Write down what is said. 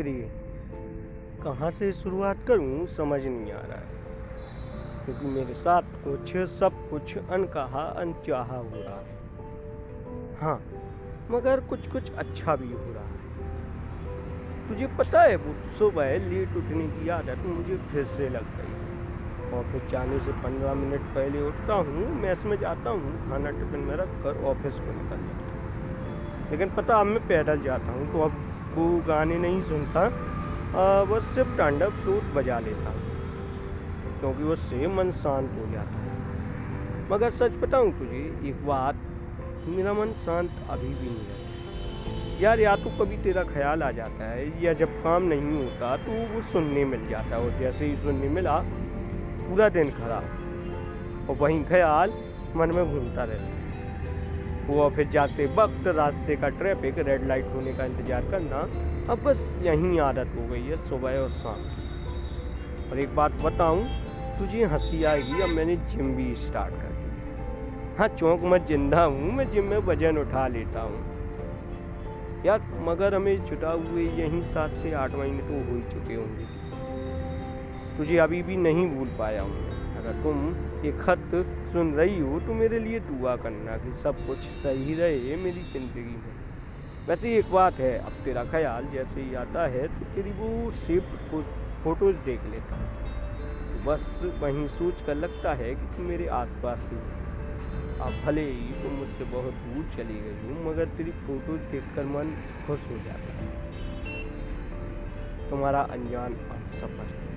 प्रिय, कहाँ से शुरुआत करूँ समझ नहीं आ रहा है। क्योंकि मेरे साथ कुछ सब कुछ अनकहा अनचाहा हो रहा है। हाँ मगर कुछ कुछ अच्छा भी हो रहा है। तुझे पता है, वो सुबह लेट उठने की आदत मुझे फिर से लग गई। ऑफ़िस जाने से पंद्रह मिनट पहले उठता हूँ, मैस में जाता हूँ, खाना टिफ़िन में रख कर ऑफ़िस को निकल जाता हूँ। लेकिन पता, अब मैं पैदल जाता हूँ तो अब वो गाने नहीं सुनता बस सिर्फ़ तांडव सूट बजा लेता, क्योंकि उससे मन शांत हो जाता है। मगर सच बताऊँ तुझे, एक बात, मेरा मन शांत अभी भी नहीं रहता यार, या तो कभी तेरा ख्याल आ जाता है, या जब काम नहीं होता तो वो सुनने मिल जाता है, और जैसे ही सुनने मिला, पूरा दिन खराब। और वहीं ख्याल मन में घूमता रहता है। वो ऑफ़िस जाते वक्त रास्ते का ट्रैफ़िक रेड लाइट होने का इंतज़ार करना। अब बस यहीं आदत हो गई है, सुबह और शाम। और एक बात बताऊँ, तुझे हँसी आएगी, अब मैंने जिम भी स्टार्ट कर दी। हाँ चौंक में ज़िंदा हूँ, मैं जिम में वज़न उठा लेता हूँ। यार, मगर हमें जुटा हुए यहीं सात से आठ महीने तो हो ही चुके होंगे। तुझे अभी भी नहीं भूल पाया हूँ तुम ये खत सुन रही हो तो मेरे लिए दुआ करना कि सब कुछ सही रहे मेरी ज़िंदगी में। वैसे एक बात है, अब तेरा ख्याल जैसे ही आता है तो तेरी वो सेव फ़ोटोज़ देख लेता हूँ। तो बस वहीं सोच कर लगता है कि तुम मेरे आसपास ही अब भले ही तुम मुझसे बहुत दूर चली गई हो, मगर तेरी फ़ोटोज़ देखकर मन खुश हो जाता है। तुम्हारा अनजान सफ़र